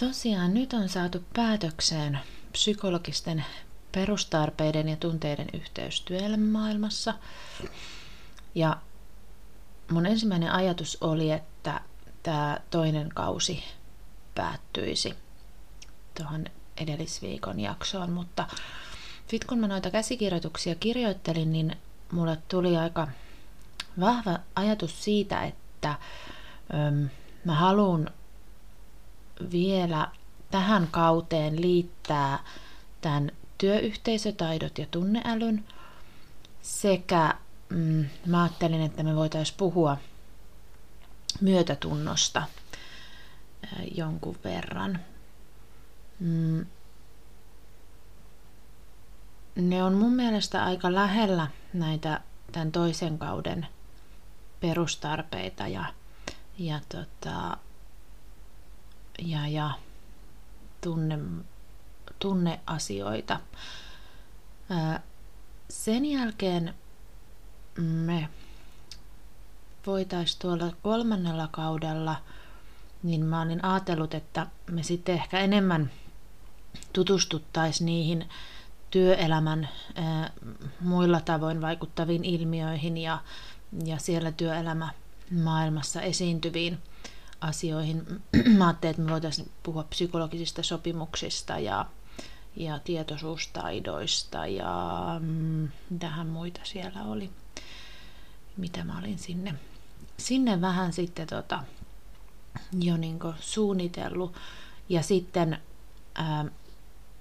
Tosiaan nyt on saatu päätökseen psykologisten perustarpeiden ja tunteiden yhteys työelämämaailmassa. Ja mun ensimmäinen ajatus oli, että tämä toinen kausi päättyisi tuohon edellisviikon jaksoon, mutta sitten kun mä noita käsikirjoituksia kirjoittelin, niin mulle tuli aika vahva ajatus siitä, että öm, mä haluan vielä tähän kauteen liittää tämän työyhteisötaidot ja tunneälyn sekä mm, mä ajattelin, että me voitaisiin puhua myötätunnosta jonkun verran. Mm. Ne on mun mielestä aika lähellä näitä tämän toisen kauden perustarpeita ja, ja, tota, ja, ja tunne, tunneasioita. Sen jälkeen me voitaisiin tuolla kolmannella kaudella, niin mä olin ajatellut, että me sitten ehkä enemmän tutustuttaisiin niihin työelämän ää, muilla tavoin vaikuttaviin ilmiöihin ja, ja siellä työelämä maailmassa esiintyviin asioihin. Mä ajattelin, että me voitaisiin puhua psykologisista sopimuksista ja, ja tietoisuustaidoista ja mm, mitähän muita siellä oli, mitä mä olin sinne, sinne vähän sitten tota, jo niin suunnitellut. Ja sitten ää,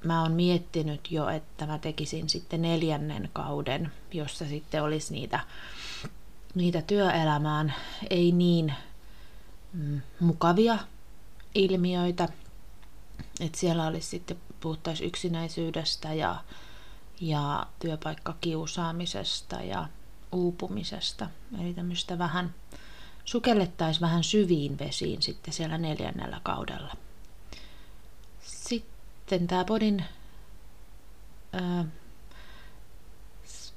mä oon miettinyt jo, että mä tekisin sitten neljännen kauden, jossa sitten olisi niitä, niitä työelämään ei niin mukavia ilmiöitä. Että siellä olisi sitten puhuttaisiin yksinäisyydestä ja, ja työpaikkakiusaamisesta ja uupumisesta. Eli tämmöistä vähän sukellettaisiin vähän syviin vesiin sitten siellä neljännellä kaudella. Sitten tämä podin, äh,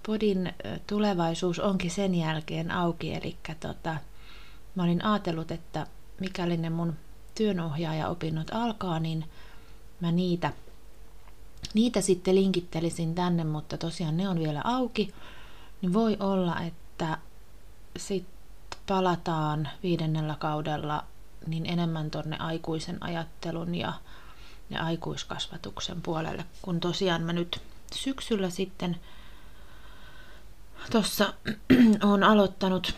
podin tulevaisuus onkin sen jälkeen auki, eli tota, mä olin ajatellut, että mikäli ne mun työnohjaaja-opinnot alkaa, niin mä niitä, niitä sitten linkittelisin tänne, mutta tosiaan ne on vielä auki, niin voi olla, että sitten palataan viidennellä kaudella niin enemmän tuonne aikuisen ajattelun ja, ja aikuiskasvatuksen puolelle, kun tosiaan mä nyt syksyllä sitten tuossa on aloittanut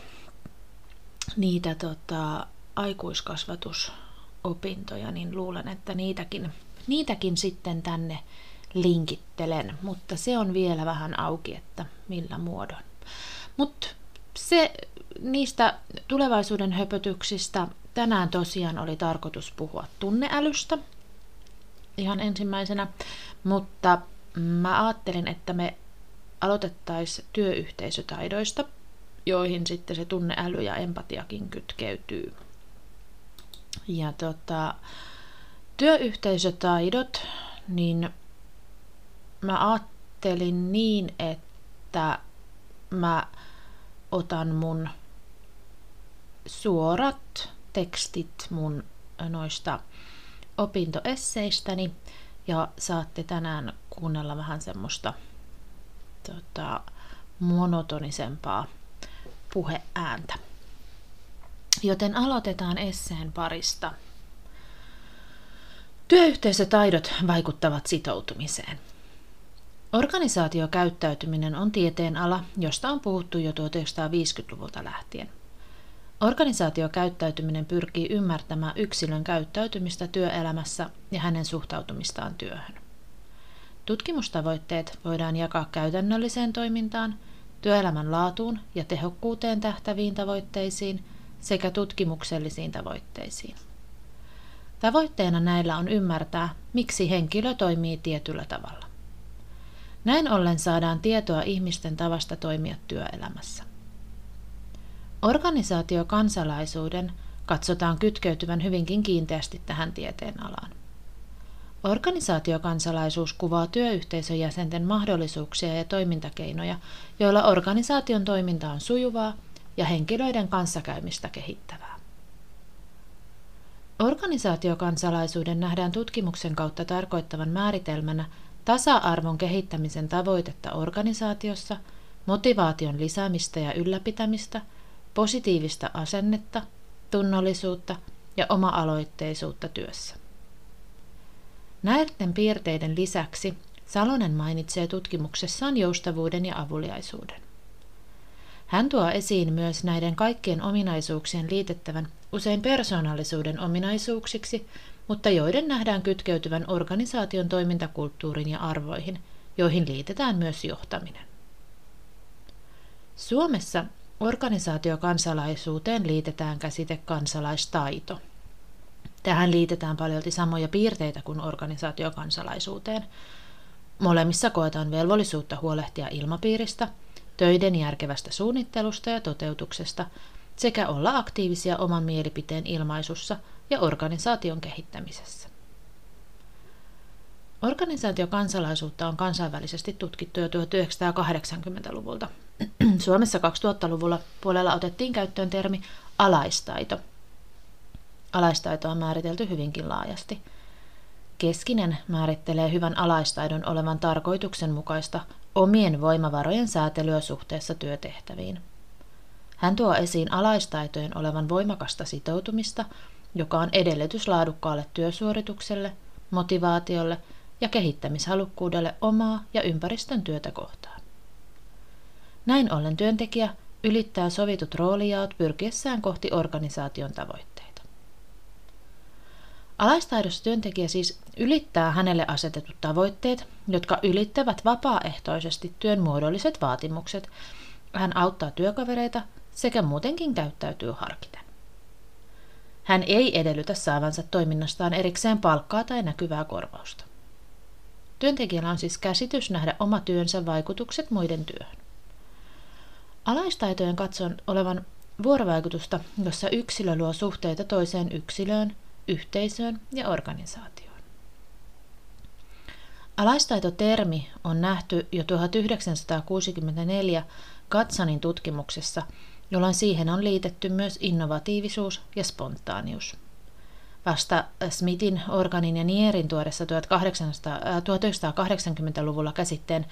niitä tota, aikuiskasvatusopintoja, niin luulen, että niitäkin, niitäkin sitten tänne linkittelen, mutta se on vielä vähän auki, että millä muodon. Mutta se niistä tulevaisuuden höpötyksistä tänään tosiaan oli tarkoitus puhua tunneälystä ihan ensimmäisenä, mutta mä ajattelin, että me aloitettaisiin työyhteisötaidoista, joihin sitten se tunneäly ja empatiakin kytkeytyy. Ja tota, työyhteisötaidot, niin mä ajattelin niin, että mä otan mun suorat tekstit mun noista opintoesseistäni ja saatte tänään kuunnella vähän semmoista tota, monotonisempaa puheääntä. Joten aloitetaan esseen parista. Työyhteisötaidot vaikuttavat sitoutumiseen. Organisaatiokäyttäytyminen on tieteen ala, josta on puhuttu jo 1950-luvulta lähtien. Organisaatiokäyttäytyminen pyrkii ymmärtämään yksilön käyttäytymistä työelämässä ja hänen suhtautumistaan työhön. Tutkimustavoitteet voidaan jakaa käytännölliseen toimintaan, työelämän laatuun ja tehokkuuteen tähtäviin tavoitteisiin sekä tutkimuksellisiin tavoitteisiin. Tavoitteena näillä on ymmärtää, miksi henkilö toimii tietyllä tavalla. Näin ollen saadaan tietoa ihmisten tavasta toimia työelämässä. Organisaatiokansalaisuuden katsotaan kytkeytyvän hyvinkin kiinteästi tähän tieteen alaan. Organisaatiokansalaisuus kuvaa työyhteisön jäsenten mahdollisuuksia ja toimintakeinoja, joilla organisaation toiminta on sujuvaa ja henkilöiden kanssakäymistä kehittävää. Organisaatiokansalaisuuden nähdään tutkimuksen kautta tarkoittavan määritelmänä tasa-arvon kehittämisen tavoitetta organisaatiossa, motivaation lisäämistä ja ylläpitämistä, positiivista asennetta, tunnollisuutta ja oma-aloitteisuutta työssä. Näiden piirteiden lisäksi Salonen mainitsee tutkimuksessaan joustavuuden ja avuliaisuuden. Hän tuo esiin myös näiden kaikkien ominaisuuksien liitettävän usein persoonallisuuden ominaisuuksiksi, mutta joiden nähdään kytkeytyvän organisaation toimintakulttuuriin ja arvoihin, joihin liitetään myös johtaminen. Suomessa organisaatiokansalaisuuteen liitetään käsite kansalaistaito. Tähän liitetään paljolti samoja piirteitä kuin organisaatiokansalaisuuteen. Molemmissa koetaan velvollisuutta huolehtia ilmapiiristä – töiden järkevästä suunnittelusta ja toteutuksesta sekä olla aktiivisia oman mielipiteen ilmaisussa ja organisaation kehittämisessä. Organisaatiokansalaisuutta on kansainvälisesti tutkittu jo 1980-luvulta. Suomessa 2000-luvulla puolella otettiin käyttöön termi alaistaito. Alaistaito on määritelty hyvinkin laajasti – Keskinen määrittelee hyvän alaistaidon olevan tarkoituksenmukaista omien voimavarojen säätelyä suhteessa työtehtäviin. Hän tuo esiin alaistaitojen olevan voimakasta sitoutumista, joka on edellytys laadukkaalle työsuoritukselle, motivaatiolle ja kehittämishalukkuudelle omaa ja ympäristön työtä kohtaan. Näin ollen työntekijä ylittää sovitut roolijaot pyrkiessään kohti organisaation tavoitteita. Alaistaidossa työntekijä siis ylittää hänelle asetetut tavoitteet, jotka ylittävät vapaaehtoisesti työn muodolliset vaatimukset. Hän auttaa työkavereita sekä muutenkin käyttäytyy harkiten. Hän ei edellytä saavansa toiminnastaan erikseen palkkaa tai näkyvää korvausta. Työntekijällä on siis käsitys nähdä oma työnsä vaikutukset muiden työhön. Alaistaitojen katson olevan vuorovaikutusta, jossa yksilö luo suhteita toiseen yksilöön yhteisöön ja organisaatioon. Alaistaitotermi on nähty jo 1964 Katsanin tutkimuksessa, jolloin siihen on liitetty myös innovatiivisuus ja spontaanius. Vasta Smithin, Organin ja Nierin tuodessa 1980-luvulla käsitteen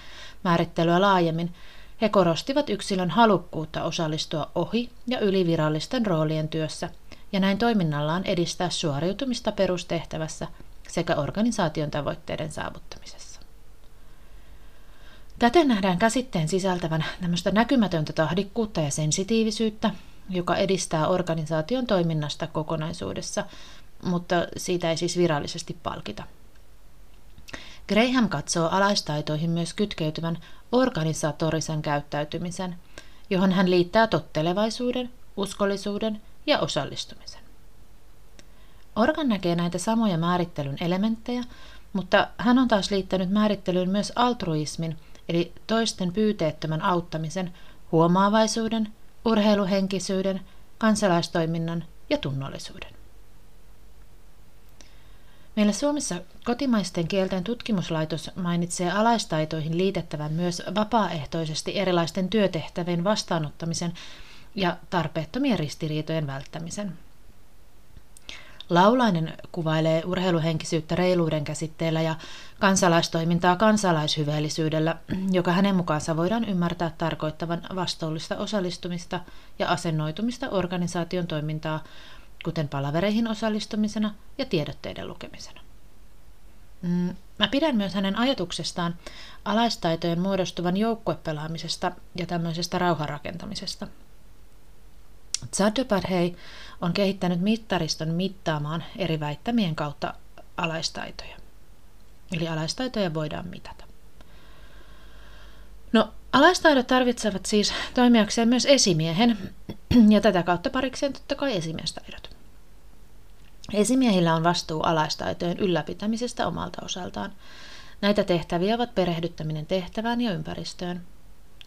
määrittelyä laajemmin, he korostivat yksilön halukkuutta osallistua ohi- ja ylivirallisten roolien työssä ja näin toiminnallaan edistää suoriutumista perustehtävässä sekä organisaation tavoitteiden saavuttamisessa. Täten nähdään käsitteen sisältävän tämmöistä näkymätöntä tahdikkuutta ja sensitiivisyyttä, joka edistää organisaation toiminnasta kokonaisuudessa, mutta siitä ei siis virallisesti palkita. Graham katsoo alaistaitoihin myös kytkeytyvän organisatorisen käyttäytymisen, johon hän liittää tottelevaisuuden, uskollisuuden ja osallistumisen. Organ näkee näitä samoja määrittelyn elementtejä, mutta hän on taas liittänyt määrittelyyn myös altruismin, eli toisten pyyteettömän auttamisen, huomaavaisuuden, urheiluhenkisyyden, kansalaistoiminnan ja tunnollisuuden. Meillä Suomessa kotimaisten kielten tutkimuslaitos mainitsee alaistaitoihin liitettävän myös vapaaehtoisesti erilaisten työtehtävien vastaanottamisen ja tarpeettomien ristiriitojen välttämisen. Laulainen kuvailee urheiluhenkisyyttä reiluuden käsitteellä ja kansalaistoimintaa kansalaishyveellisyydellä, joka hänen mukaansa voidaan ymmärtää tarkoittavan vastuullista osallistumista ja asennoitumista organisaation toimintaa, kuten palavereihin osallistumisena ja tiedotteiden lukemisena. Mm, mä pidän myös hänen ajatuksestaan alaistaitojen muodostuvan joukkuepelaamisesta ja tämmöisestä rauhanrakentamisesta – Zadopardhei on kehittänyt mittariston mittaamaan eri väittämien kautta alaistaitoja. Eli alaistaitoja voidaan mitata. No, alaistaidot tarvitsevat siis toimijakseen myös esimiehen, ja tätä kautta parikseen totta kai esimiestaidot. Esimiehillä on vastuu alaistaitojen ylläpitämisestä omalta osaltaan. Näitä tehtäviä ovat perehdyttäminen tehtävään ja ympäristöön,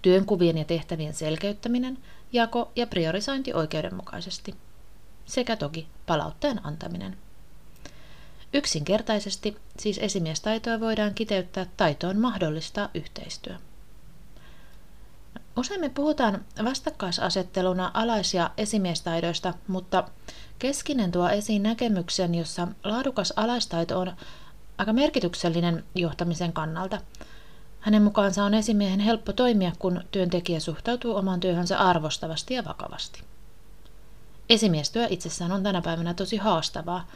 työnkuvien ja tehtävien selkeyttäminen, jako ja priorisointi oikeudenmukaisesti, sekä toki palautteen antaminen. Yksinkertaisesti siis esimiestaitoa voidaan kiteyttää taitoon mahdollistaa yhteistyö. Usein me puhutaan vastakkaisasetteluna alais- ja esimiestaidoista, mutta Keskinen tuo esiin näkemyksen, jossa laadukas alaistaito on aika merkityksellinen johtamisen kannalta. Hänen mukaansa on esimiehen helppo toimia, kun työntekijä suhtautuu omaan työhönsä arvostavasti ja vakavasti. Esimiestyö itsessään on tänä päivänä tosi haastavaa.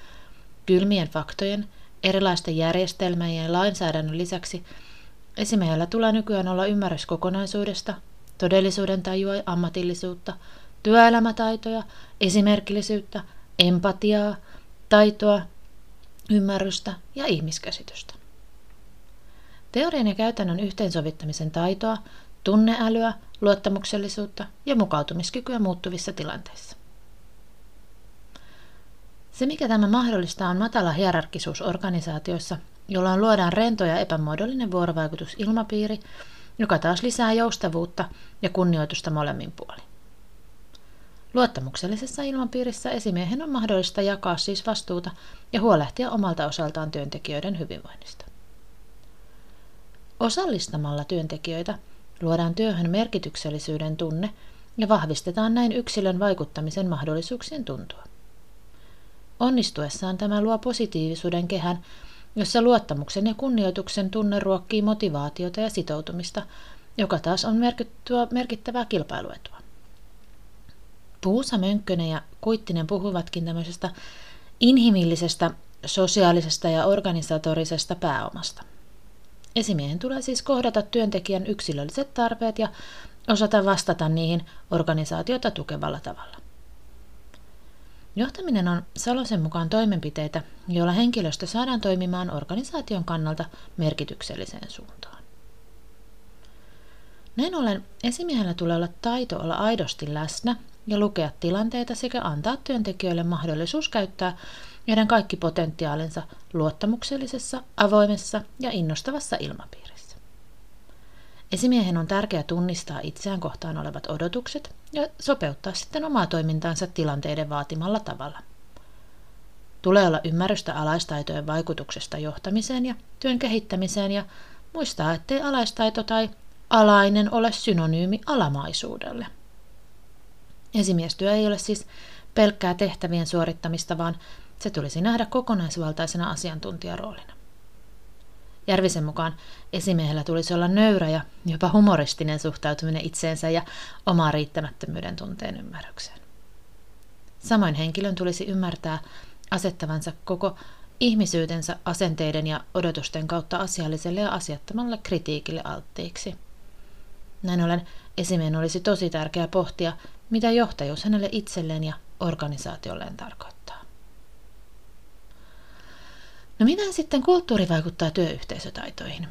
Kylmien faktojen, erilaisten järjestelmien ja lainsäädännön lisäksi esimiehellä tulee nykyään olla ymmärrys kokonaisuudesta, todellisuuden tajua ja ammatillisuutta, työelämätaitoja, esimerkillisyyttä, empatiaa, taitoa, ymmärrystä ja ihmiskäsitystä. Teorian ja käytännön yhteensovittamisen taitoa, tunneälyä, luottamuksellisuutta ja mukautumiskykyä muuttuvissa tilanteissa. Se, mikä tämä mahdollistaa, on matala hierarkisuus organisaatioissa, jolloin luodaan rento ja epämuodollinen vuorovaikutusilmapiiri, joka taas lisää joustavuutta ja kunnioitusta molemmin puolin. Luottamuksellisessa ilmapiirissä esimiehen on mahdollista jakaa siis vastuuta ja huolehtia omalta osaltaan työntekijöiden hyvinvoinnista. Osallistamalla työntekijöitä luodaan työhön merkityksellisyyden tunne ja vahvistetaan näin yksilön vaikuttamisen mahdollisuuksien tuntua. Onnistuessaan tämä luo positiivisuuden kehän, jossa luottamuksen ja kunnioituksen tunne ruokkii motivaatiota ja sitoutumista, joka taas on merkittävää kilpailuetua. Puusa Mönkkönen ja Kuittinen puhuvatkin tämmöisestä inhimillisestä, sosiaalisesta ja organisatorisesta pääomasta. Esimiehen tulee siis kohdata työntekijän yksilölliset tarpeet ja osata vastata niihin organisaatiota tukevalla tavalla. Johtaminen on Salosen mukaan toimenpiteitä, joilla henkilöstö saadaan toimimaan organisaation kannalta merkitykselliseen suuntaan. Näin ollen esimiehellä tulee olla taito olla aidosti läsnä ja lukea tilanteita sekä antaa työntekijöille mahdollisuus käyttää heidän kaikki potentiaalinsa luottamuksellisessa, avoimessa ja innostavassa ilmapiirissä. Esimiehen on tärkeää tunnistaa itseään kohtaan olevat odotukset ja sopeuttaa sitten omaa toimintaansa tilanteiden vaatimalla tavalla. Tulee olla ymmärrystä alaistaitojen vaikutuksesta johtamiseen ja työn kehittämiseen ja muistaa, ettei alaistaito tai alainen ole synonyymi alamaisuudelle. Esimiestyö ei ole siis pelkkää tehtävien suorittamista, vaan se tulisi nähdä kokonaisvaltaisena asiantuntijaroolina. Järvisen mukaan esimiehellä tulisi olla nöyrä ja jopa humoristinen suhtautuminen itseensä ja omaa riittämättömyyden tunteen ymmärrykseen. Samoin henkilön tulisi ymmärtää asettavansa koko ihmisyytensä asenteiden ja odotusten kautta asialliselle ja asiattomalle kritiikille alttiiksi. Näin ollen esimiehen olisi tosi tärkeää pohtia, mitä johtajuus hänelle itselleen ja organisaatiolleen tarkoittaa. No miten sitten kulttuuri vaikuttaa työyhteisötaitoihin?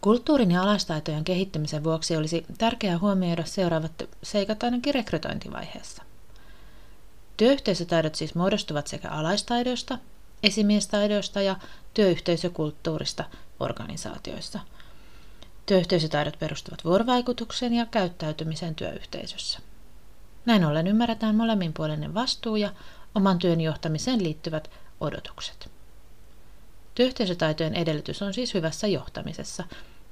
Kulttuurin ja alastaitojen kehittymisen vuoksi olisi tärkeää huomioida seuraavat seikat ainakin rekrytointivaiheessa. Työyhteisötaidot siis muodostuvat sekä alaistaidoista, esimiestaidoista ja työyhteisökulttuurista organisaatioissa – Työyhteisötaidot perustuvat vuorovaikutukseen ja käyttäytymiseen työyhteisössä. Näin ollen ymmärretään molemminpuolinen vastuu ja oman työn johtamiseen liittyvät odotukset. Työyhteisötaitojen edellytys on siis hyvässä johtamisessa.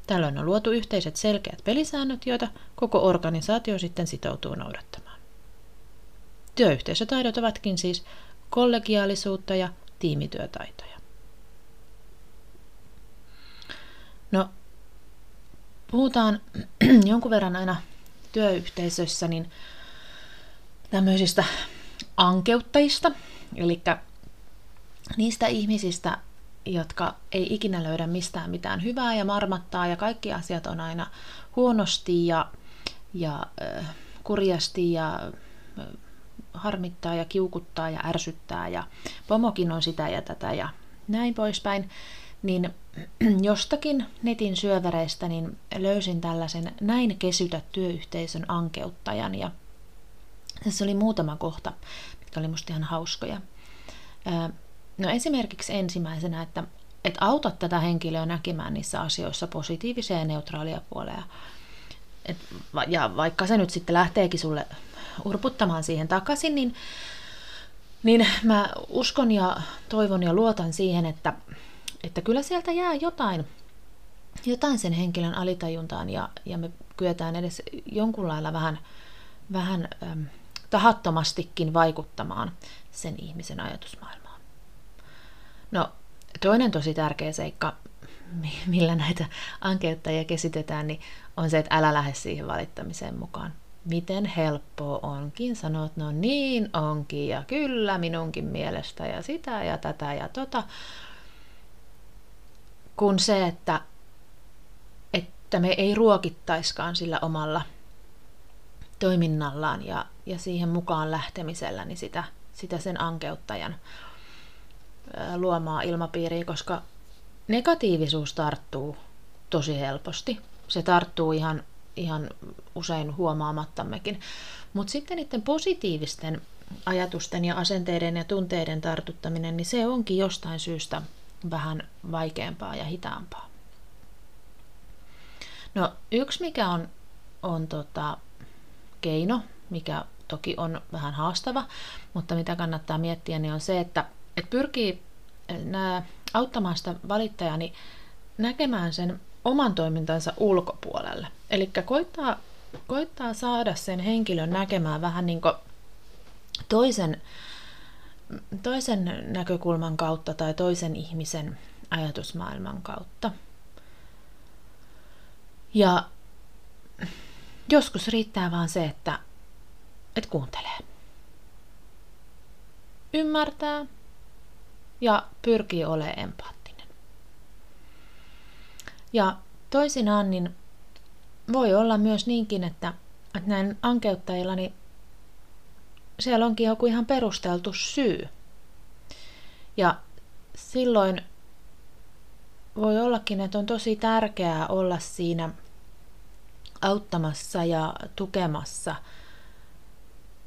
Tällöin on luotu yhteiset selkeät pelisäännöt, joita koko organisaatio sitten sitoutuu noudattamaan. Työyhteisötaidot ovatkin siis kollegiaalisuutta ja tiimityötaitoja. No, puhutaan jonkun verran aina työyhteisössä niin tämmöisistä ankeuttajista, eli niistä ihmisistä, jotka ei ikinä löydä mistään mitään hyvää ja marmattaa ja kaikki asiat on aina huonosti ja, ja äh, kurjasti ja äh, harmittaa ja kiukuttaa ja ärsyttää ja pomokin on sitä ja tätä ja näin poispäin, niin jostakin netin syövereistä niin löysin tällaisen näin kesytä työyhteisön ankeuttajan ja tässä oli muutama kohta, mitkä oli musta ihan hauskoja. No esimerkiksi ensimmäisenä, että, että autat tätä henkilöä näkemään niissä asioissa positiivisia ja neutraalia puolia. Et, ja vaikka se nyt sitten lähteekin sulle urputtamaan siihen takaisin, niin, niin mä uskon ja toivon ja luotan siihen, että, että kyllä sieltä jää jotain, jotain sen henkilön alitajuntaan ja, ja me kyetään edes jonkun lailla vähän, vähän ähm, tahattomastikin vaikuttamaan sen ihmisen ajatusmaailmaan. No, toinen tosi tärkeä seikka, millä näitä ankeuttajia kesitetään, niin on se, että älä lähde siihen valittamiseen mukaan. Miten helppoa onkin sanoa, että no niin onkin ja kyllä minunkin mielestä ja sitä ja tätä ja tota. Kun se, että, että me ei ruokittaiskaan sillä omalla toiminnallaan ja, ja siihen mukaan lähtemisellä niin sitä, sitä sen ankeuttajan luomaa ilmapiiriä, koska negatiivisuus tarttuu tosi helposti. Se tarttuu ihan, ihan usein huomaamattammekin. Mutta sitten niiden positiivisten ajatusten ja asenteiden ja tunteiden tartuttaminen, niin se onkin jostain syystä vähän vaikeampaa ja hitaampaa. No yksi mikä on, on tota, keino, mikä toki on vähän haastava, mutta mitä kannattaa miettiä, niin on se, että, että pyrkii nämä auttamaan sitä valittajani näkemään sen oman toimintansa ulkopuolelle. Eli koittaa, koittaa saada sen henkilön näkemään vähän niin kuin toisen, toisen näkökulman kautta tai toisen ihmisen ajatusmaailman kautta. Ja joskus riittää vaan se, että, että kuuntelee. Ymmärtää ja pyrkii olemaan empaattinen. Ja toisinaan niin voi olla myös niinkin, että, että näin ankeuttajilla niin siellä onkin joku ihan perusteltu syy. Ja silloin voi ollakin, että on tosi tärkeää olla siinä auttamassa ja tukemassa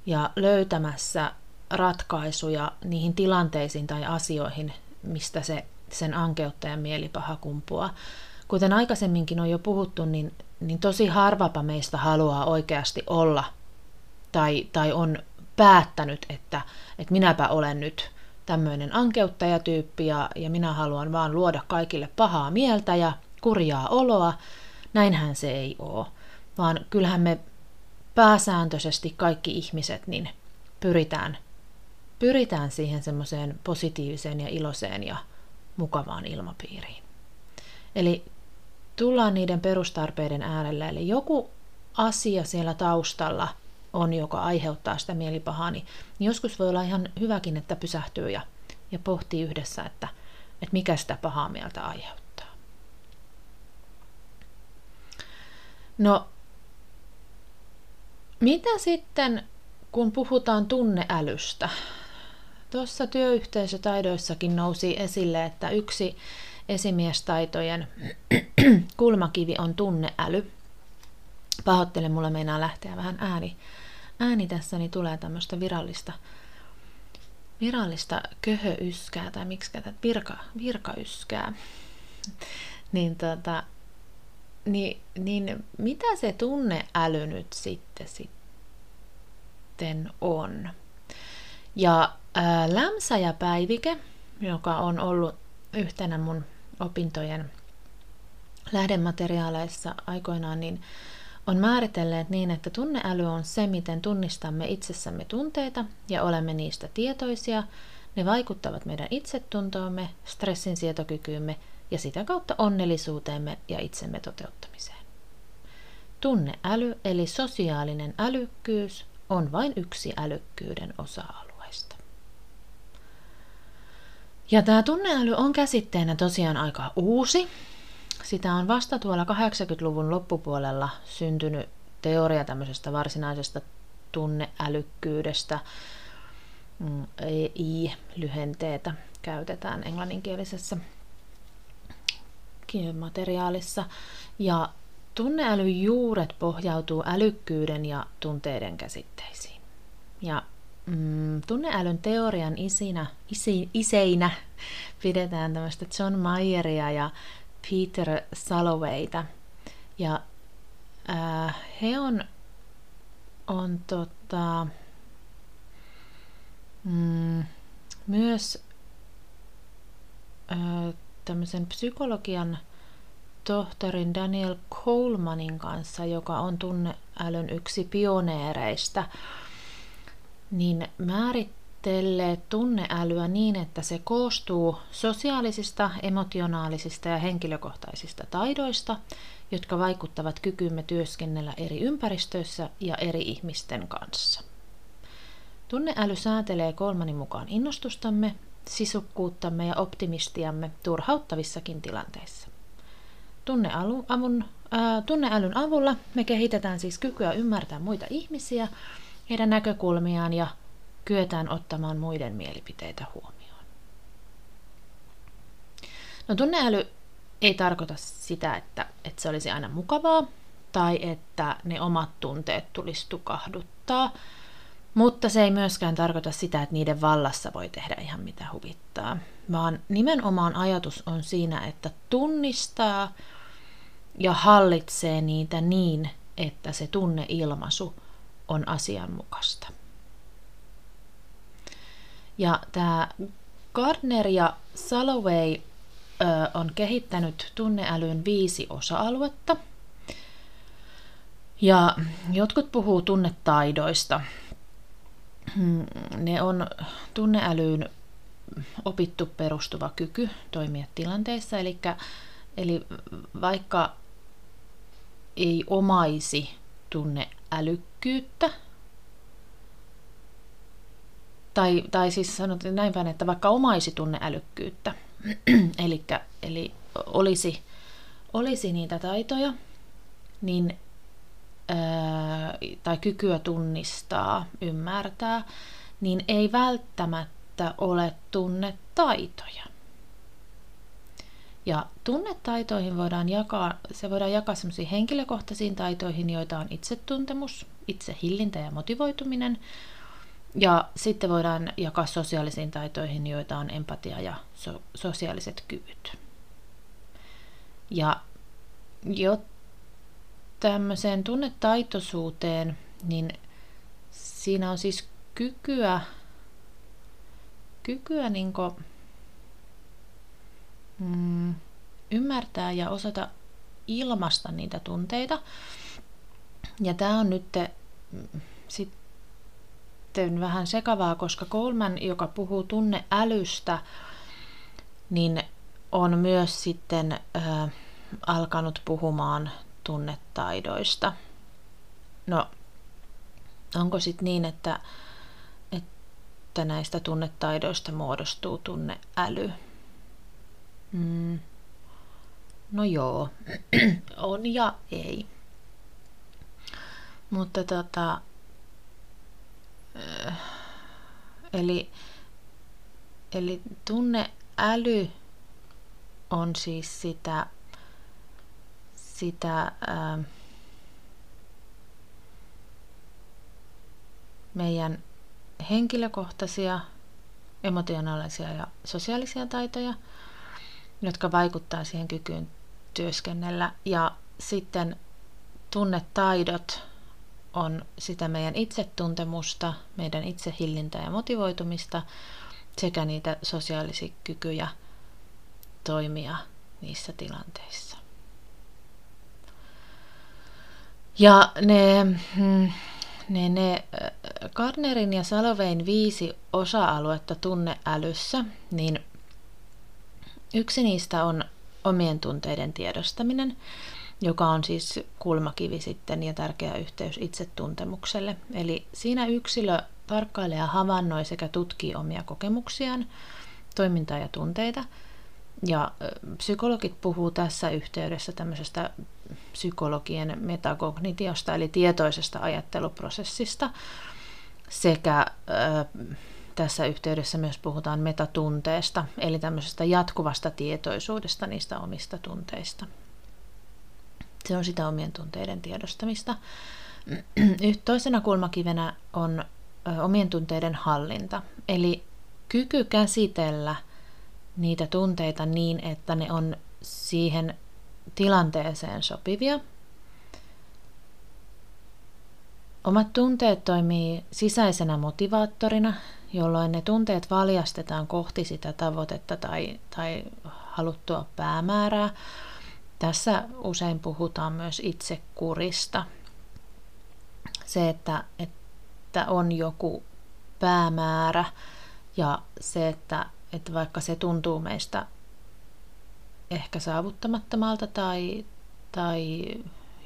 ja löytämässä ratkaisuja niihin tilanteisiin tai asioihin, mistä se sen ankeuttajan mielipaha kumpuaa. Kuten aikaisemminkin on jo puhuttu, niin, niin tosi harvapa meistä haluaa oikeasti olla tai, tai on päättänyt, että, että minäpä olen nyt tämmöinen ankeuttajatyyppi ja, ja minä haluan vaan luoda kaikille pahaa mieltä ja kurjaa oloa. Näinhän se ei ole, vaan kyllähän me pääsääntöisesti kaikki ihmiset niin pyritään pyritään siihen semmoiseen positiiviseen ja iloiseen ja mukavaan ilmapiiriin. Eli tullaan niiden perustarpeiden äärelle, eli joku asia siellä taustalla on, joka aiheuttaa sitä mielipahaa, niin joskus voi olla ihan hyväkin, että pysähtyy ja, ja pohtii yhdessä, että, että mikä sitä pahaa mieltä aiheuttaa. No, mitä sitten, kun puhutaan tunneälystä? Tuossa työyhteisötaidoissakin nousi esille, että yksi esimiestaitojen kulmakivi on tunneäly. Pahoittelen, mulla meinaa lähteä vähän ääni, ääni tässä, niin tulee tämmöistä virallista, virallista köhöyskää, tai miksi tätä virka, virkayskää. niin, tota, niin, niin mitä se tunneäly nyt sitten, sitten on? Ja Lämsä ja Päivike, joka on ollut yhtenä mun opintojen lähdemateriaaleissa aikoinaan, niin on määritelleet niin, että tunneäly on se, miten tunnistamme itsessämme tunteita ja olemme niistä tietoisia. Ne vaikuttavat meidän itsetuntoomme, stressin sietokykyymme ja sitä kautta onnellisuuteemme ja itsemme toteuttamiseen. Tunneäly eli sosiaalinen älykkyys on vain yksi älykkyyden osa-alue. Ja tämä tunneäly on käsitteenä tosiaan aika uusi. Sitä on vasta tuolla 80-luvun loppupuolella syntynyt teoria tämmöisestä varsinaisesta tunneälykkyydestä. Mm, I-lyhenteetä käytetään englanninkielisessä materiaalissa. Ja tunneälyn juuret pohjautuu älykkyyden ja tunteiden käsitteisiin. Ja mm, tunneälyn teorian isinä, isi, iseinä pidetään tämmöistä John Mayeria ja Peter Saloveyta. Ja äh, he on, on tota, mm, myös äh, tämmöisen psykologian tohtorin Daniel Colemanin kanssa, joka on tunneälyn yksi pioneereista, niin määrittelleet tunneälyä niin, että se koostuu sosiaalisista, emotionaalisista ja henkilökohtaisista taidoista, jotka vaikuttavat kykymme työskennellä eri ympäristöissä ja eri ihmisten kanssa. Tunneäly säätelee kolmanin mukaan innostustamme, sisukkuuttamme ja optimistiamme turhauttavissakin tilanteissa. Tunneälyn avulla me kehitetään siis kykyä ymmärtää muita ihmisiä, heidän näkökulmiaan ja kyetään ottamaan muiden mielipiteitä huomioon. No, tunneäly ei tarkoita sitä, että, että se olisi aina mukavaa tai että ne omat tunteet tulisi tukahduttaa, mutta se ei myöskään tarkoita sitä, että niiden vallassa voi tehdä ihan mitä huvittaa, vaan nimenomaan ajatus on siinä, että tunnistaa ja hallitsee niitä niin, että se tunneilmaisu on asianmukaista. Ja tämä Gardner ja Saloway on kehittänyt tunneälyn viisi osa-aluetta. Ja jotkut puhuu tunnetaidoista. Ne on tunneälyyn opittu perustuva kyky toimia tilanteissa, eli, eli vaikka ei omaisi tunneälykkyyttä, tai, tai siis sanotaan näin päin, että vaikka omaisi tunneälykkyyttä, eli, eli olisi, olisi niitä taitoja, niin, ää, tai kykyä tunnistaa, ymmärtää, niin ei välttämättä ole tunnetaitoja. Ja tunnetaitoihin voidaan jakaa, se voidaan jakaa sellaisiin henkilökohtaisiin taitoihin, joita on itsetuntemus, itsehillintä ja motivoituminen, ja sitten voidaan jakaa sosiaalisiin taitoihin, joita on empatia ja so- sosiaaliset kyvyt. Ja jo tämmöiseen tunnetaitoisuuteen, niin siinä on siis kykyä, kykyä niin kuin, mm, ymmärtää ja osata ilmasta niitä tunteita. Ja tämä on nyt mm, sit sitten vähän sekavaa, koska Coleman, joka puhuu tunneälystä, niin on myös sitten äh, alkanut puhumaan tunnetaidoista. No, onko sitten niin, että, että näistä tunnetaidoista muodostuu tunneäly? Mm. No joo, on ja ei. Mutta tota, Eli, eli tunneäly on siis sitä, sitä ää, meidän henkilökohtaisia, emotionaalisia ja sosiaalisia taitoja, jotka vaikuttaa siihen kykyyn työskennellä. Ja sitten tunnetaidot on sitä meidän itsetuntemusta, meidän itsehillintää ja motivoitumista sekä niitä sosiaalisia kykyjä toimia niissä tilanteissa. Ja ne, mm, ne, ne Gardnerin ja Salovein viisi osa-aluetta tunneälyssä, niin yksi niistä on omien tunteiden tiedostaminen joka on siis kulmakivi sitten ja tärkeä yhteys itsetuntemukselle. Eli siinä yksilö tarkkailee ja havainnoi sekä tutkii omia kokemuksiaan, toimintaa ja tunteita. Ja psykologit puhuu tässä yhteydessä tämmöisestä psykologien metakognitiosta, eli tietoisesta ajatteluprosessista. Sekä tässä yhteydessä myös puhutaan metatunteesta, eli tämmöisestä jatkuvasta tietoisuudesta niistä omista tunteista. Se on sitä omien tunteiden tiedostamista. Toisena kulmakivenä on omien tunteiden hallinta, eli kyky käsitellä niitä tunteita niin, että ne on siihen tilanteeseen sopivia. Omat tunteet toimii sisäisenä motivaattorina, jolloin ne tunteet valjastetaan kohti sitä tavoitetta tai, tai haluttua päämäärää, Tässä usein puhutaan myös itsekurista. Se, että, että on joku päämäärä ja se, että, että vaikka se tuntuu meistä ehkä saavuttamattomalta tai, tai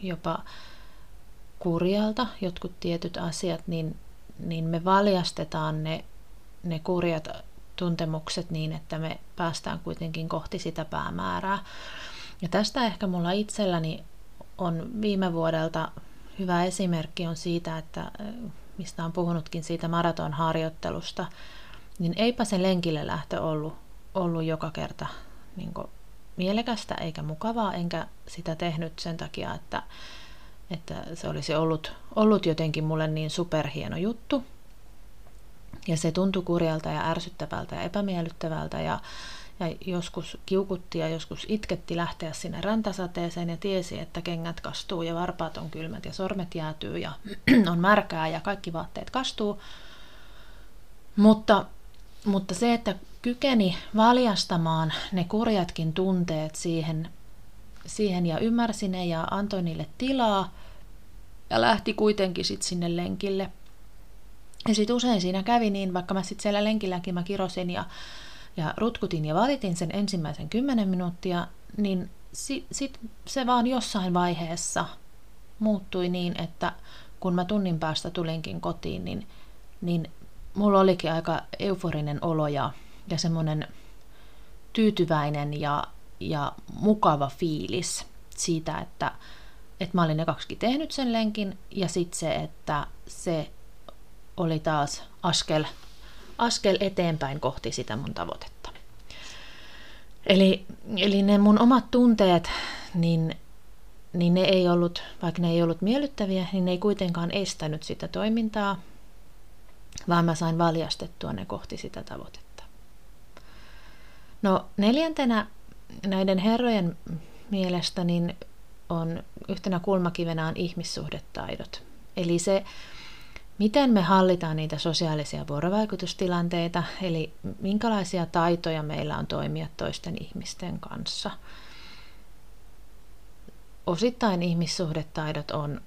jopa kurjalta, jotkut tietyt asiat, niin, niin me valjastetaan ne, ne kurjat tuntemukset niin, että me päästään kuitenkin kohti sitä päämäärää. Ja tästä ehkä mulla itselläni on viime vuodelta hyvä esimerkki on siitä, että mistä on puhunutkin siitä maratonharjoittelusta, niin eipä se lenkille lähtö ollut, ollut joka kerta niin mielekästä eikä mukavaa, enkä sitä tehnyt sen takia, että, että se olisi ollut, ollut jotenkin mulle niin superhieno juttu. Ja se tuntui kurjalta ja ärsyttävältä ja epämiellyttävältä ja, ja joskus kiukutti ja joskus itketti lähteä sinne räntäsateeseen ja tiesi, että kengät kastuu ja varpaat on kylmät ja sormet jäätyy ja on märkää ja kaikki vaatteet kastuu. Mutta, mutta se, että kykeni valjastamaan ne kurjatkin tunteet siihen, siihen ja ymmärsi ne ja antoi niille tilaa ja lähti kuitenkin sitten sinne lenkille. Ja sitten usein siinä kävi niin, vaikka mä sitten siellä lenkilläkin mä kirosin ja, ja rutkutin ja valitin sen ensimmäisen kymmenen minuuttia, niin sitten sit se vaan jossain vaiheessa muuttui niin, että kun mä tunnin päästä tulinkin kotiin, niin, niin mulla olikin aika euforinen olo ja ja semmoinen tyytyväinen ja, ja mukava fiilis siitä, että, että mä olin ne kaksi tehnyt sen lenkin ja sitten se, että se oli taas askel, askel eteenpäin kohti sitä mun tavoitetta. Eli, eli ne mun omat tunteet, niin, niin ne ei ollut, vaikka ne ei ollut miellyttäviä, niin ne ei kuitenkaan estänyt sitä toimintaa, vaan mä sain valjastettua ne kohti sitä tavoitetta. No neljäntenä näiden herrojen mielestä niin on yhtenä kulmakivenä on ihmissuhdetaidot. Eli se, miten me hallitaan niitä sosiaalisia vuorovaikutustilanteita, eli minkälaisia taitoja meillä on toimia toisten ihmisten kanssa. Osittain ihmissuhdetaidot on,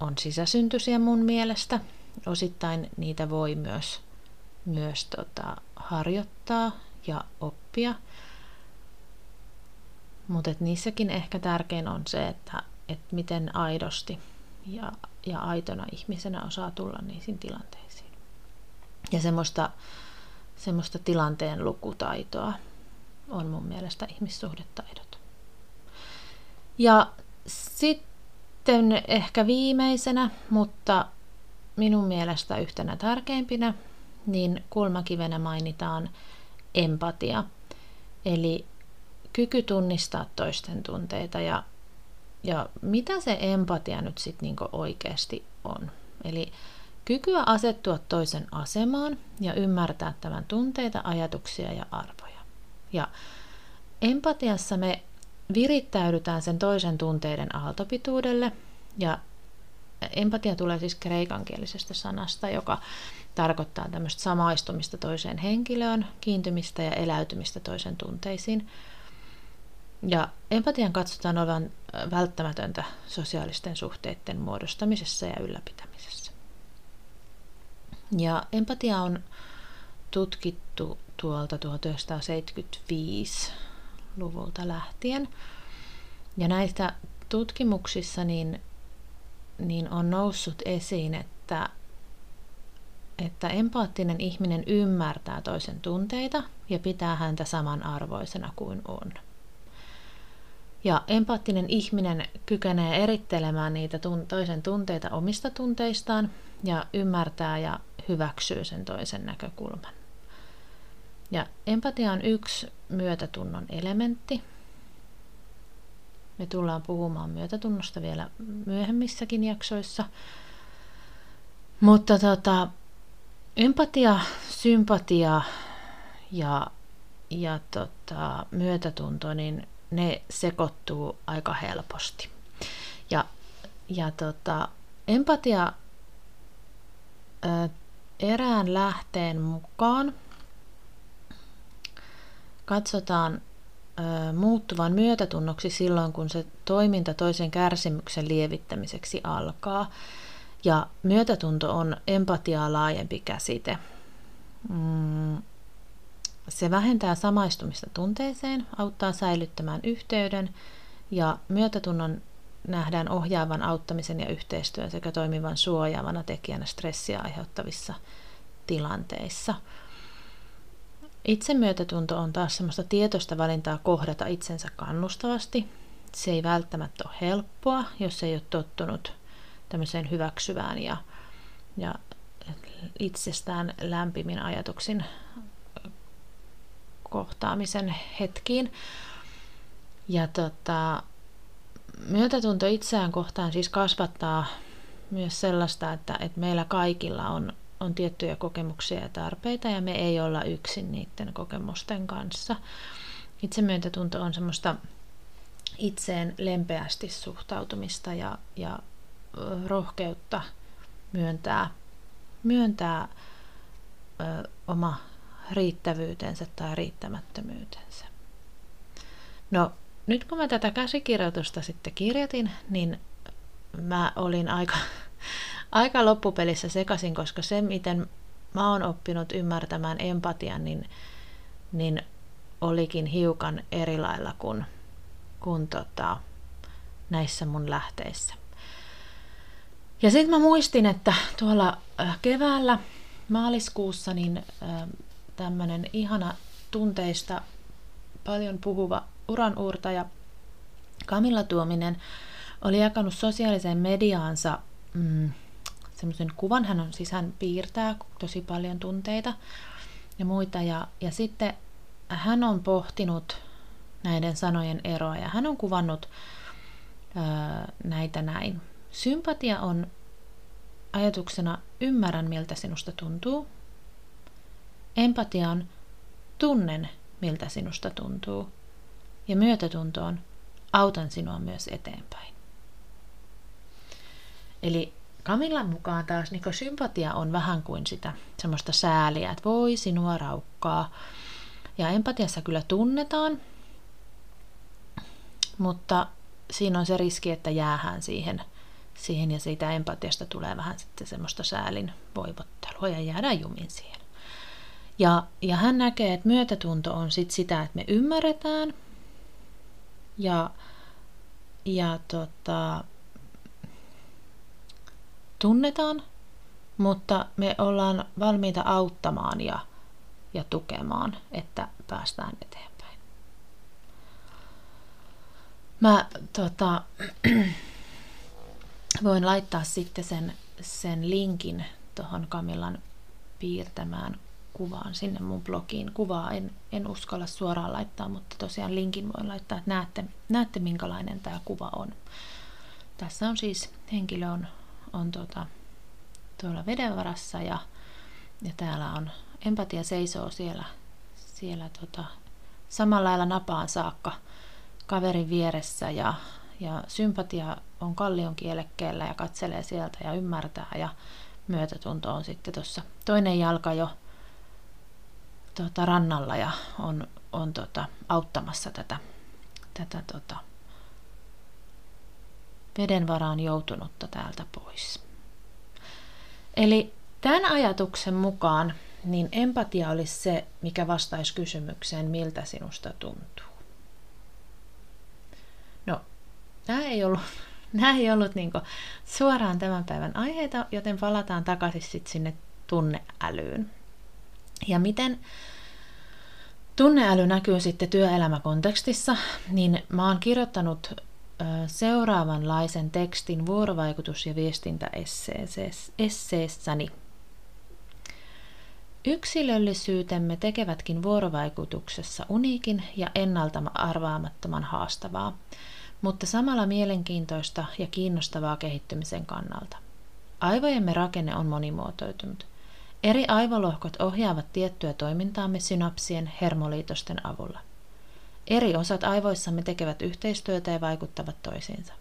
on sisäsyntyisiä mun mielestä, osittain niitä voi myös, myös tota, harjoittaa ja oppia. Mutta niissäkin ehkä tärkein on se, että et miten aidosti ja, ja aitona ihmisenä osaa tulla niihin tilanteisiin. Ja semmoista, semmoista tilanteen lukutaitoa on mun mielestä ihmissuhdetaidot. Ja sitten ehkä viimeisenä, mutta minun mielestä yhtenä tärkeimpinä, niin kulmakivenä mainitaan empatia. Eli kyky tunnistaa toisten tunteita ja, ja mitä se empatia nyt sitten niinku oikeasti on. Eli kykyä asettua toisen asemaan ja ymmärtää tämän tunteita, ajatuksia ja arvoja. Ja empatiassa me virittäydytään sen toisen tunteiden aaltopituudelle ja empatia tulee siis kreikankielisestä sanasta, joka tarkoittaa tämmöistä samaistumista toiseen henkilöön, kiintymistä ja eläytymistä toisen tunteisiin. Ja empatian katsotaan olevan välttämätöntä sosiaalisten suhteiden muodostamisessa ja ylläpitämisessä. Ja empatia on tutkittu tuolta 1975-luvulta lähtien. Ja näistä tutkimuksissa niin, niin on noussut esiin, että että empaattinen ihminen ymmärtää toisen tunteita ja pitää häntä samanarvoisena kuin on. Ja empaattinen ihminen kykenee erittelemään niitä toisen tunteita omista tunteistaan ja ymmärtää ja hyväksyy sen toisen näkökulman. Ja empatia on yksi myötätunnon elementti. Me tullaan puhumaan myötätunnosta vielä myöhemmissäkin jaksoissa. Mutta tota, empatia, sympatia ja, ja tota, myötätunto, niin ne sekoittuu aika helposti. Ja, ja tota, empatia erään lähteen mukaan katsotaan, muuttuvan myötätunnoksi silloin, kun se toiminta toisen kärsimyksen lievittämiseksi alkaa. Ja myötätunto on empatiaa laajempi käsite. Mm, se vähentää samaistumista tunteeseen, auttaa säilyttämään yhteyden ja myötätunnon nähdään ohjaavan auttamisen ja yhteistyön sekä toimivan suojaavana tekijänä stressiä aiheuttavissa tilanteissa. Itsemyötätunto on taas semmoista tietoista valintaa kohdata itsensä kannustavasti. Se ei välttämättä ole helppoa, jos ei ole tottunut tämmöiseen hyväksyvään ja, ja itsestään lämpimin ajatuksin kohtaamisen hetkiin. Ja tota, myötätunto itseään kohtaan siis kasvattaa myös sellaista, että, että meillä kaikilla on, on tiettyjä kokemuksia ja tarpeita ja me ei olla yksin niiden kokemusten kanssa. Itsemyötätunto on semmoista itseen lempeästi suhtautumista ja, ja rohkeutta myöntää, myöntää ö, oma riittävyytensä tai riittämättömyytensä. No, nyt kun mä tätä käsikirjoitusta sitten kirjoitin, niin mä olin aika, aika loppupelissä sekasin, koska se, miten mä oon oppinut ymmärtämään empatian, niin, niin olikin hiukan eri lailla kuin, kuin tota, näissä mun lähteissä. Ja sitten mä muistin, että tuolla äh, keväällä maaliskuussa niin äh, tämmöinen ihana tunteista paljon puhuva uranuurtaja Kamilla Tuominen oli jakanut sosiaaliseen mediaansa mm, semmoisen kuvan. Hän on, siis hän piirtää tosi paljon tunteita ja muita. Ja, ja sitten hän on pohtinut näiden sanojen eroa ja hän on kuvannut ää, näitä näin. Sympatia on ajatuksena ymmärrän, miltä sinusta tuntuu. Empatia on tunnen, miltä sinusta tuntuu. Ja myötätuntoon autan sinua myös eteenpäin. Eli Kamillan mukaan taas niin sympatia on vähän kuin sitä semmoista sääliä, että voi sinua raukkaa. Ja empatiassa kyllä tunnetaan, mutta siinä on se riski, että jäähän siihen, siihen ja siitä empatiasta tulee vähän sitten semmoista säälin voivottelua ja jäädään jumin siihen. Ja, ja hän näkee, että myötätunto on sit sitä, että me ymmärretään ja, ja tota, tunnetaan, mutta me ollaan valmiita auttamaan ja, ja tukemaan, että päästään eteenpäin. Mä tota, voin laittaa sitten sen, sen linkin tuohon Kamillan piirtämään kuvaan sinne mun blogiin. Kuvaa en, en uskalla suoraan laittaa, mutta tosiaan linkin voin laittaa, että näette, näette minkälainen tämä kuva on. Tässä on siis henkilö on, on tuota, tuolla veden varassa ja, ja täällä on empatia seisoo siellä, siellä tota, samalla lailla napaan saakka kaverin vieressä ja, ja sympatia on kallion kielekkeellä ja katselee sieltä ja ymmärtää ja myötätunto on sitten tuossa toinen jalka jo tota, rannalla ja on, on tota, auttamassa tätä, tätä tota, veden varaan joutunutta täältä pois. Eli tämän ajatuksen mukaan niin empatia olisi se, mikä vastaisi kysymykseen, miltä sinusta tuntuu. No, nämä ei ollut, nämä ei ollut niin suoraan tämän päivän aiheita, joten palataan takaisin sit sinne tunneälyyn. Ja miten tunneäly näkyy sitten työelämäkontekstissa, niin mä oon kirjoittanut seuraavanlaisen tekstin vuorovaikutus- ja viestintäesseessäni. Yksilöllisyytemme tekevätkin vuorovaikutuksessa uniikin ja ennalta arvaamattoman haastavaa, mutta samalla mielenkiintoista ja kiinnostavaa kehittymisen kannalta. Aivojemme rakenne on monimuotoitunut. Eri aivolohkot ohjaavat tiettyä toimintaamme synapsien hermoliitosten avulla. Eri osat aivoissamme tekevät yhteistyötä ja vaikuttavat toisiinsa.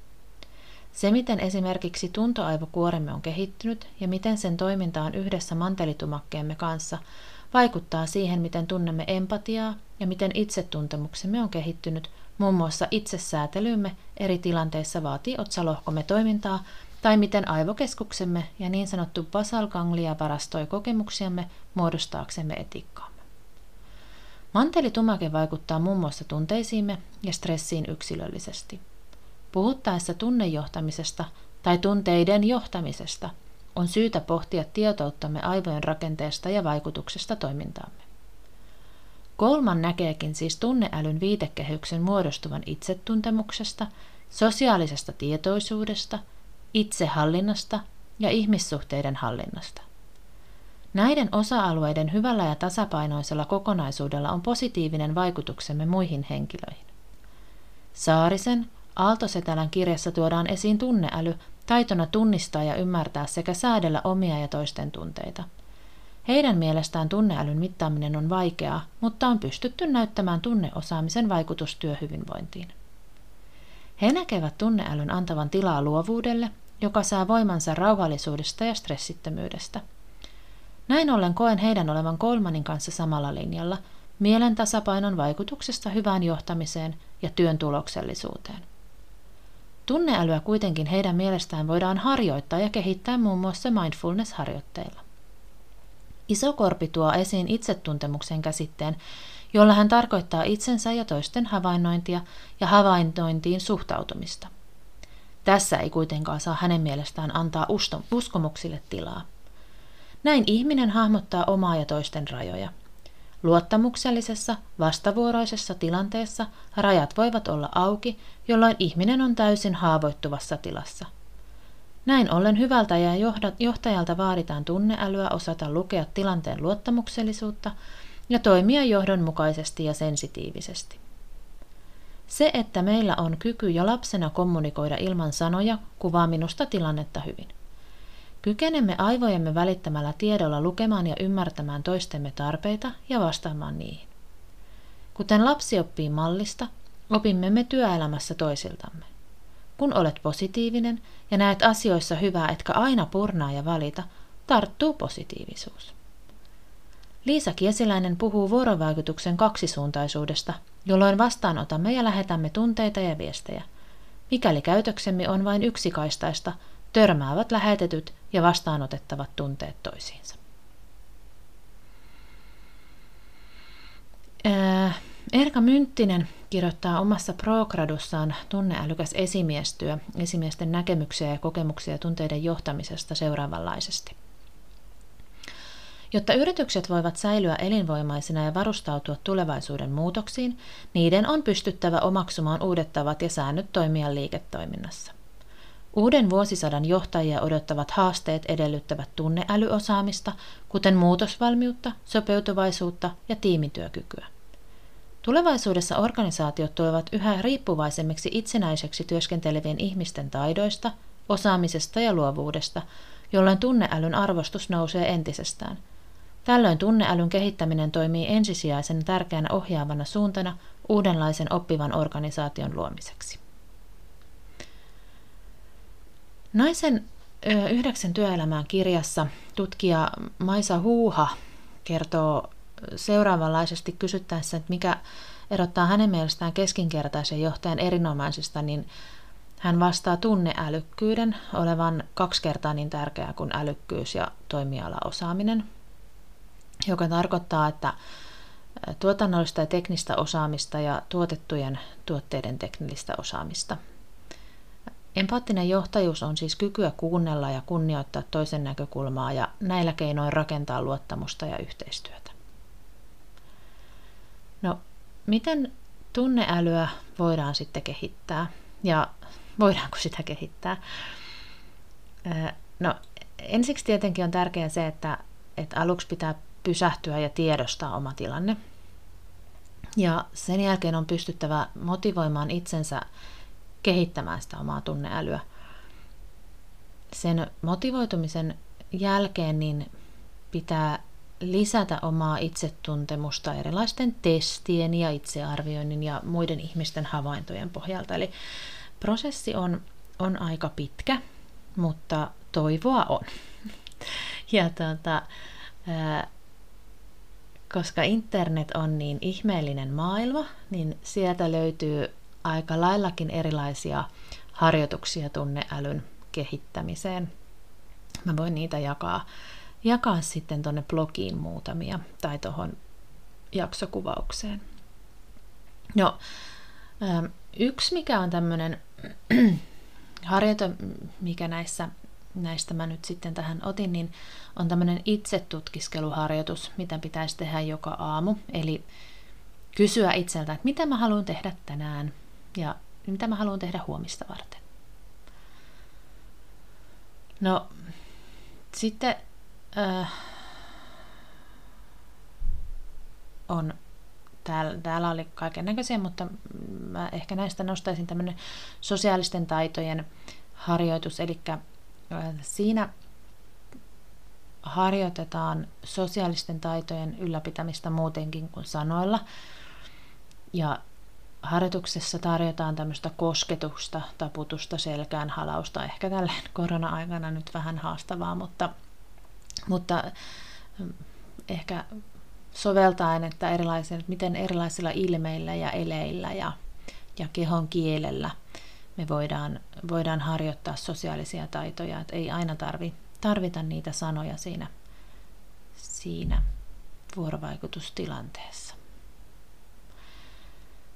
Se, miten esimerkiksi tuntoaivokuoremme on kehittynyt ja miten sen toiminta on yhdessä mantelitumakkeemme kanssa, vaikuttaa siihen, miten tunnemme empatiaa ja miten itsetuntemuksemme on kehittynyt, muun muassa itsesäätelymme eri tilanteissa vaatii otsalohkomme toimintaa tai miten aivokeskuksemme ja niin sanottu basal ganglia varastoi kokemuksiamme muodostaaksemme etiikkaamme. Mantelitumake vaikuttaa muun muassa tunteisiimme ja stressiin yksilöllisesti. Puhuttaessa tunnejohtamisesta tai tunteiden johtamisesta on syytä pohtia tietouttamme aivojen rakenteesta ja vaikutuksesta toimintaamme. Kolman näkeekin siis tunneälyn viitekehyksen muodostuvan itsetuntemuksesta, sosiaalisesta tietoisuudesta, itsehallinnasta ja ihmissuhteiden hallinnasta. Näiden osa-alueiden hyvällä ja tasapainoisella kokonaisuudella on positiivinen vaikutuksemme muihin henkilöihin. Saarisen Aaltosetälän kirjassa tuodaan esiin tunneäly taitona tunnistaa ja ymmärtää sekä säädellä omia ja toisten tunteita. Heidän mielestään tunneälyn mittaaminen on vaikeaa, mutta on pystytty näyttämään tunneosaamisen vaikutus työhyvinvointiin. He näkevät tunneälyn antavan tilaa luovuudelle, joka saa voimansa rauhallisuudesta ja stressittömyydestä. Näin ollen koen heidän olevan Kolmanin kanssa samalla linjalla mielen tasapainon vaikutuksesta hyvään johtamiseen ja työn tuloksellisuuteen. Tunneälyä kuitenkin heidän mielestään voidaan harjoittaa ja kehittää muun muassa mindfulness-harjoitteilla. Isokorpi tuo esiin itsetuntemuksen käsitteen, jolla hän tarkoittaa itsensä ja toisten havainnointia ja havainnointiin suhtautumista. Tässä ei kuitenkaan saa hänen mielestään antaa uskomuksille tilaa. Näin ihminen hahmottaa omaa ja toisten rajoja – Luottamuksellisessa, vastavuoroisessa tilanteessa rajat voivat olla auki, jolloin ihminen on täysin haavoittuvassa tilassa. Näin ollen hyvältä ja johtajalta vaaditaan tunneälyä osata lukea tilanteen luottamuksellisuutta ja toimia johdonmukaisesti ja sensitiivisesti. Se, että meillä on kyky jo lapsena kommunikoida ilman sanoja, kuvaa minusta tilannetta hyvin. Kykenemme aivojemme välittämällä tiedolla lukemaan ja ymmärtämään toistemme tarpeita ja vastaamaan niihin. Kuten lapsi oppii mallista, opimme me työelämässä toisiltamme. Kun olet positiivinen ja näet asioissa hyvää, etkä aina purnaa ja valita, tarttuu positiivisuus. Liisa Kiesiläinen puhuu vuorovaikutuksen kaksisuuntaisuudesta, jolloin vastaanotamme ja lähetämme tunteita ja viestejä. Mikäli käytöksemme on vain yksikaistaista, törmäävät lähetetyt ja vastaanotettavat tunteet toisiinsa. Erka Mynttinen kirjoittaa omassa progradussaan tunneälykäs esimiestyö esimiesten näkemyksiä ja kokemuksia tunteiden johtamisesta seuraavanlaisesti. Jotta yritykset voivat säilyä elinvoimaisina ja varustautua tulevaisuuden muutoksiin, niiden on pystyttävä omaksumaan uudet tavat ja säännöt toimia liiketoiminnassa. Uuden vuosisadan johtajia odottavat haasteet edellyttävät tunneälyosaamista, kuten muutosvalmiutta, sopeutuvaisuutta ja tiimityökykyä. Tulevaisuudessa organisaatiot tulevat yhä riippuvaisemmiksi itsenäiseksi työskentelevien ihmisten taidoista, osaamisesta ja luovuudesta, jolloin tunneälyn arvostus nousee entisestään. Tällöin tunneälyn kehittäminen toimii ensisijaisen tärkeänä ohjaavana suuntana uudenlaisen oppivan organisaation luomiseksi. Naisen yhdeksän työelämään kirjassa tutkija Maisa Huuha kertoo seuraavanlaisesti kysyttäessä, että mikä erottaa hänen mielestään keskinkertaisen johtajan erinomaisista, niin hän vastaa tunneälykkyyden olevan kaksi kertaa niin tärkeää kuin älykkyys ja toimialaosaaminen, joka tarkoittaa, että tuotannollista ja teknistä osaamista ja tuotettujen tuotteiden teknistä osaamista – Empaattinen johtajuus on siis kykyä kuunnella ja kunnioittaa toisen näkökulmaa ja näillä keinoin rakentaa luottamusta ja yhteistyötä. No, miten tunneälyä voidaan sitten kehittää ja voidaanko sitä kehittää? No, ensiksi tietenkin on tärkeää se, että, että aluksi pitää pysähtyä ja tiedostaa oma tilanne. Ja sen jälkeen on pystyttävä motivoimaan itsensä kehittämään sitä omaa tunneälyä. Sen motivoitumisen jälkeen niin pitää lisätä omaa itsetuntemusta erilaisten testien ja itsearvioinnin ja muiden ihmisten havaintojen pohjalta. Eli prosessi on, on aika pitkä, mutta toivoa on. Ja tuota, ää, koska internet on niin ihmeellinen maailma, niin sieltä löytyy aika laillakin erilaisia harjoituksia tunneälyn kehittämiseen. Mä voin niitä jakaa, jakaa sitten tuonne blogiin muutamia tai tuohon jaksokuvaukseen. No, yksi mikä on tämmöinen harjoite, mikä näissä, näistä mä nyt sitten tähän otin, niin on tämmöinen itsetutkiskeluharjoitus, mitä pitäisi tehdä joka aamu. Eli kysyä itseltä, että mitä mä haluan tehdä tänään ja mitä mä haluan tehdä huomista varten. No, sitten äh, on, täällä, täällä oli kaiken näköisiä, mutta mä ehkä näistä nostaisin tämmöinen sosiaalisten taitojen harjoitus, eli siinä harjoitetaan sosiaalisten taitojen ylläpitämistä muutenkin kuin sanoilla. Ja harjoituksessa tarjotaan tämmöistä kosketusta, taputusta, selkään halausta. Ehkä tällä korona-aikana nyt vähän haastavaa, mutta, mutta ehkä soveltaen, että erilaisilla, miten erilaisilla ilmeillä ja eleillä ja, ja kehon kielellä me voidaan, voidaan harjoittaa sosiaalisia taitoja, että ei aina tarvi, tarvita niitä sanoja siinä, siinä vuorovaikutustilanteessa.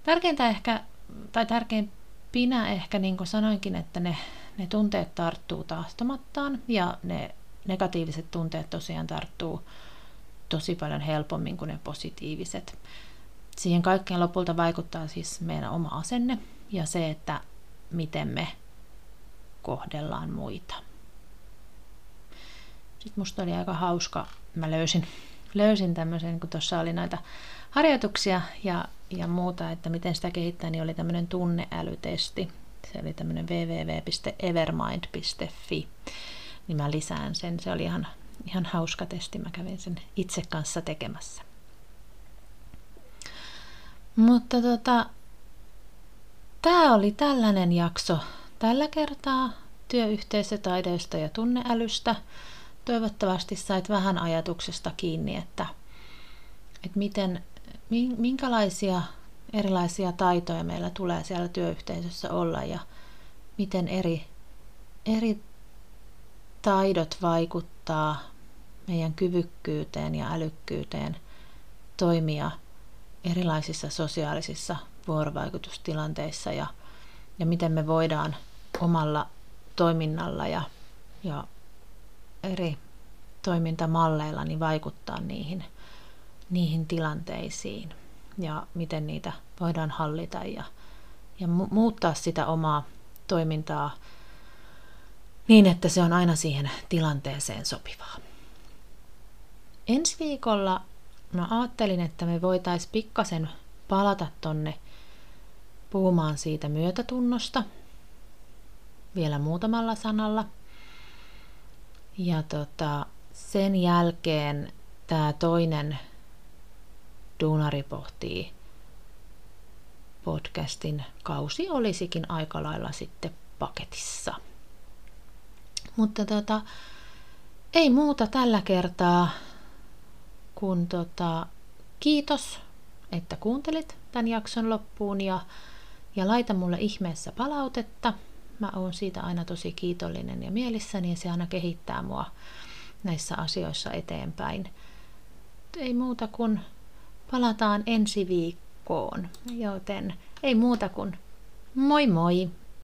Tärkeintä ehkä, tai tärkeimpinä ehkä, niin kuin sanoinkin, että ne, ne tunteet tarttuu tahtomattaan ja ne negatiiviset tunteet tosiaan tarttuu tosi paljon helpommin kuin ne positiiviset. Siihen kaikkeen lopulta vaikuttaa siis meidän oma asenne ja se, että miten me kohdellaan muita. Sitten musta oli aika hauska, mä löysin, löysin tämmöisen, kun tuossa oli näitä harjoituksia ja, ja muuta, että miten sitä kehittää, niin oli tämmöinen tunneälytesti. Se oli tämmöinen www.evermind.fi. Niin mä lisään sen. Se oli ihan, ihan hauska testi. Mä kävin sen itse kanssa tekemässä. Mutta tota, tämä oli tällainen jakso tällä kertaa työyhteisötaidoista ja tunneälystä. Toivottavasti sait vähän ajatuksesta kiinni, että, että miten minkälaisia erilaisia taitoja meillä tulee siellä työyhteisössä olla ja miten eri, eri taidot vaikuttaa meidän kyvykkyyteen ja älykkyyteen toimia erilaisissa sosiaalisissa vuorovaikutustilanteissa ja, ja miten me voidaan omalla toiminnalla ja, ja eri toimintamalleilla niin vaikuttaa niihin – niihin tilanteisiin ja miten niitä voidaan hallita ja, ja mu- muuttaa sitä omaa toimintaa niin, että se on aina siihen tilanteeseen sopivaa. Ensi viikolla mä ajattelin, että me voitaisiin pikkasen palata tonne puhumaan siitä myötätunnosta vielä muutamalla sanalla. Ja tota, sen jälkeen tämä toinen Duunari pohtii podcastin kausi olisikin aika lailla sitten paketissa. Mutta tota, ei muuta tällä kertaa kun tota, kiitos, että kuuntelit tämän jakson loppuun ja, ja laita mulle ihmeessä palautetta. Mä oon siitä aina tosi kiitollinen ja mielissäni ja se aina kehittää mua näissä asioissa eteenpäin. Ei muuta kuin palataan ensi viikkoon, joten ei muuta kuin moi moi!